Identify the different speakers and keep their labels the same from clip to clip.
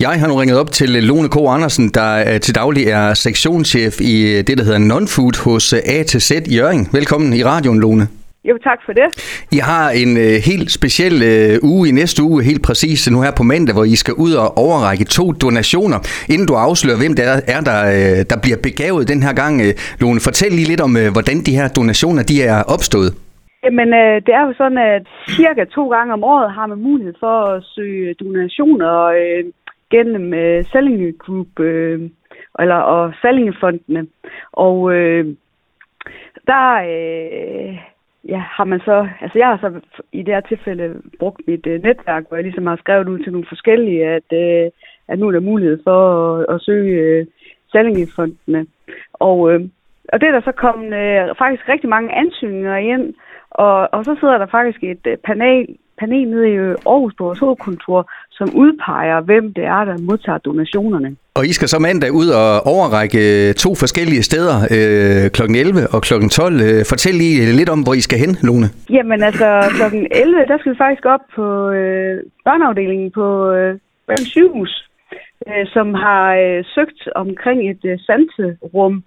Speaker 1: Jeg har nu ringet op til Lone K. Andersen, der til daglig er sektionschef i det, der hedder Non-Food hos A til Z Jørgen. Velkommen i radioen, Lone.
Speaker 2: Jo, tak for det.
Speaker 1: I har en uh, helt speciel uh, uge i næste uge, helt præcis nu her på mandag, hvor I skal ud og overrække to donationer. Inden du afslører, hvem der er, der, uh, der bliver begavet den her gang, uh, Lone, fortæl lige lidt om, uh, hvordan de her donationer de er opstået.
Speaker 2: Jamen, øh, det er jo sådan, at cirka to gange om året har man mulighed for at søge donationer øh, gennem øh, Selling Group øh, eller, og Sellingefondene. Og øh, der øh, ja, har man så, altså jeg har så i det her tilfælde brugt mit øh, netværk, hvor jeg ligesom har skrevet ud til nogle forskellige, at, øh, at nu er der mulighed for at, at søge øh, Sellingefondene. Og, øh, og det er der så kommet øh, faktisk rigtig mange ansøgninger ind, og, og så sidder der faktisk et øh, panel, panel nede i Aarhus på vores hovedkontor, som udpeger, hvem det er, der modtager donationerne.
Speaker 1: Og I skal så mandag ud og overrække to forskellige steder øh, kl. 11 og kl. 12. Øh, fortæl lige lidt om, hvor I skal hen, Lone.
Speaker 2: Jamen altså, kl. 11, der skal vi faktisk op på øh, børneafdelingen på øh, sygehus, øh, som har øh, søgt omkring et øh, sanserum,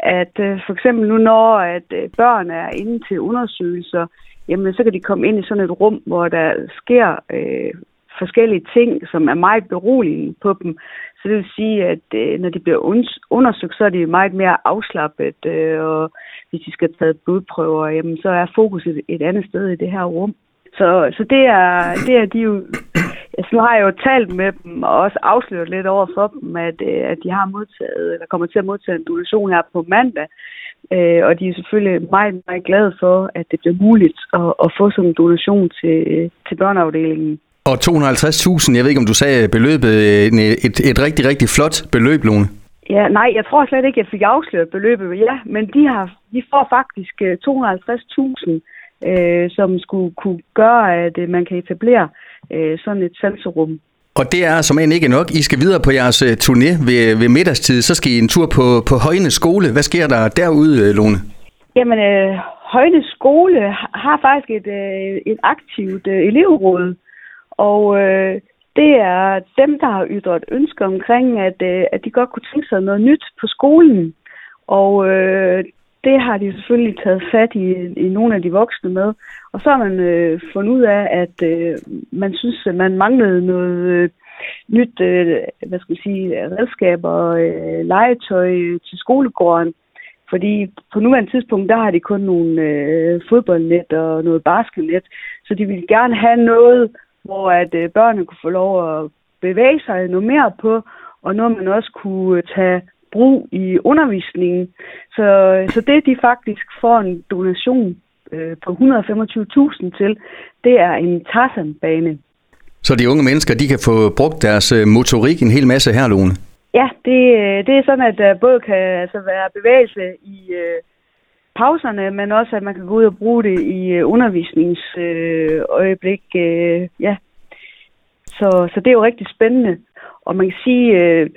Speaker 2: at øh, for eksempel nu, når at øh, børn er inde til undersøgelser, jamen så kan de komme ind i sådan et rum, hvor der sker øh, forskellige ting, som er meget beroligende på dem. Så det vil sige, at øh, når de bliver undersøgt, så er de meget mere afslappet, øh, og hvis de skal tage blodprøver, jamen, så er fokuset et andet sted i det her rum. Så, så det, er, det er de jo... Altså, nu har jeg jo talt med dem og også afsløret lidt over for dem, at, øh, at de har modtaget, eller kommer til at modtage en donation her på mandag. Øh, og de er selvfølgelig meget, meget glade for, at det bliver muligt at, at få sådan en donation til, til børneafdelingen.
Speaker 1: Og 250.000, jeg ved ikke, om du sagde beløbet, et, et rigtig, rigtig flot beløb, Lone.
Speaker 2: Ja, nej, jeg tror slet ikke, jeg fik afsløret beløbet. Ja, men de, har, de får faktisk 250.000, øh, øh, som skulle kunne gøre, at øh, man kan etablere øh, sådan et sanserum.
Speaker 1: Og det er som end ikke nok. I skal videre på jeres øh, turné ved, øh, ved middagstid. Så skal I en tur på, på Højne Skole. Hvad sker der derude, øh, Lone?
Speaker 2: Jamen, øh, Højne Skole har faktisk et, øh, et aktivt øh, elevråd, og øh, det er dem, der har ytret ønsker omkring, at, øh, at de godt kunne tænke sig noget nyt på skolen. Og øh, det har de selvfølgelig taget fat i, i nogle af de voksne med. Og så har man øh, fundet ud af, at øh, man synes, at man manglede noget øh, nyt, øh, hvad skal man sige, redskaber, øh, legetøj til skolegården. Fordi på nuværende tidspunkt, der har de kun nogle øh, fodboldnet og noget basketnet. Så de ville gerne have noget, hvor at øh, børnene kunne få lov at bevæge sig noget mere på, og noget man også kunne øh, tage brug i undervisningen. Så, så det, de faktisk får en donation øh, på 125.000 til, det er en Tarzan-bane.
Speaker 1: Så de unge mennesker, de kan få brugt deres øh, motorik en hel masse her, Lone?
Speaker 2: Ja, det, øh, det er sådan, at der både kan altså, være bevægelse i øh, pauserne, men også at man kan gå ud og bruge det i øh, undervisningsøjeblik. Øh, øh, ja. så, så det er jo rigtig spændende. Og man kan sige, øh,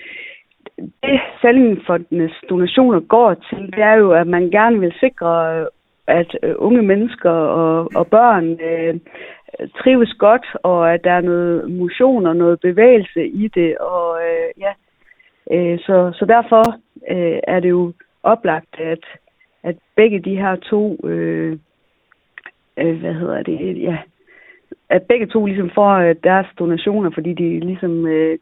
Speaker 2: det Sallingfondenes donationer går til, det er jo, at man gerne vil sikre, at øh, unge mennesker og, og børn øh, trives godt, og at der er noget motion og noget bevægelse i det. Og øh, ja, øh, så, så derfor øh, er det jo oplagt, at at begge de her to, øh, øh, hvad hedder det, ja, at begge to ligesom får øh, deres donationer, fordi de ligesom øh,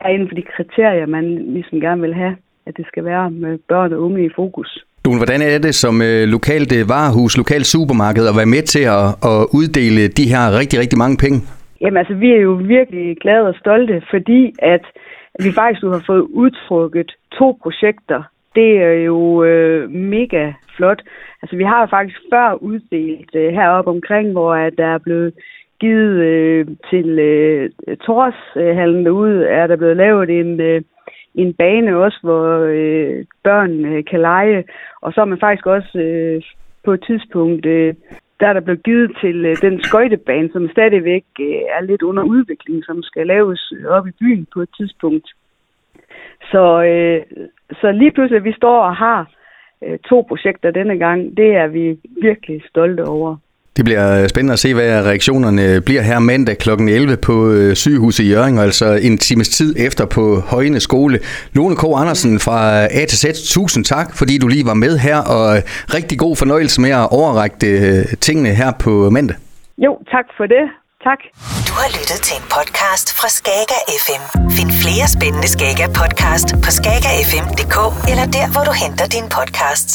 Speaker 2: er inden for de kriterier, man ligesom gerne vil have, at det skal være med børn og unge i fokus.
Speaker 1: Dune, hvordan er det som øh, lokalt øh, varehus, lokalt supermarked at være med til at, at uddele de her rigtig, rigtig mange penge?
Speaker 2: Jamen altså, vi er jo virkelig glade og stolte, fordi at vi faktisk nu har fået udtrykket to projekter det er jo øh, mega flot. Altså, vi har faktisk før uddelt øh, heroppe omkring, hvor at der er blevet givet øh, til øh, Torshallen derude, er der blevet lavet en, øh, en bane også, hvor øh, børn øh, kan lege. Og så er man faktisk også øh, på et tidspunkt, øh, der er der blevet givet til øh, den skøjtebane, som stadigvæk øh, er lidt under udvikling, som skal laves øh, op i byen på et tidspunkt. Så, øh, så lige pludselig, vi står og har øh, to projekter denne gang, det er vi virkelig stolte over.
Speaker 1: Det bliver spændende at se, hvad reaktionerne bliver her mandag kl. 11 på øh, sygehuset i Jørgen, altså en times tid efter på Højne Skole. Lone K. Andersen fra A til Z, tusind tak, fordi du lige var med her, og rigtig god fornøjelse med at overrække øh, tingene her på mandag.
Speaker 2: Jo, tak for det. Tak.
Speaker 3: Du har lyttet til en podcast fra Skager FM. Find flere spændende Skager podcast på skagerfm.dk eller der, hvor du henter dine podcasts.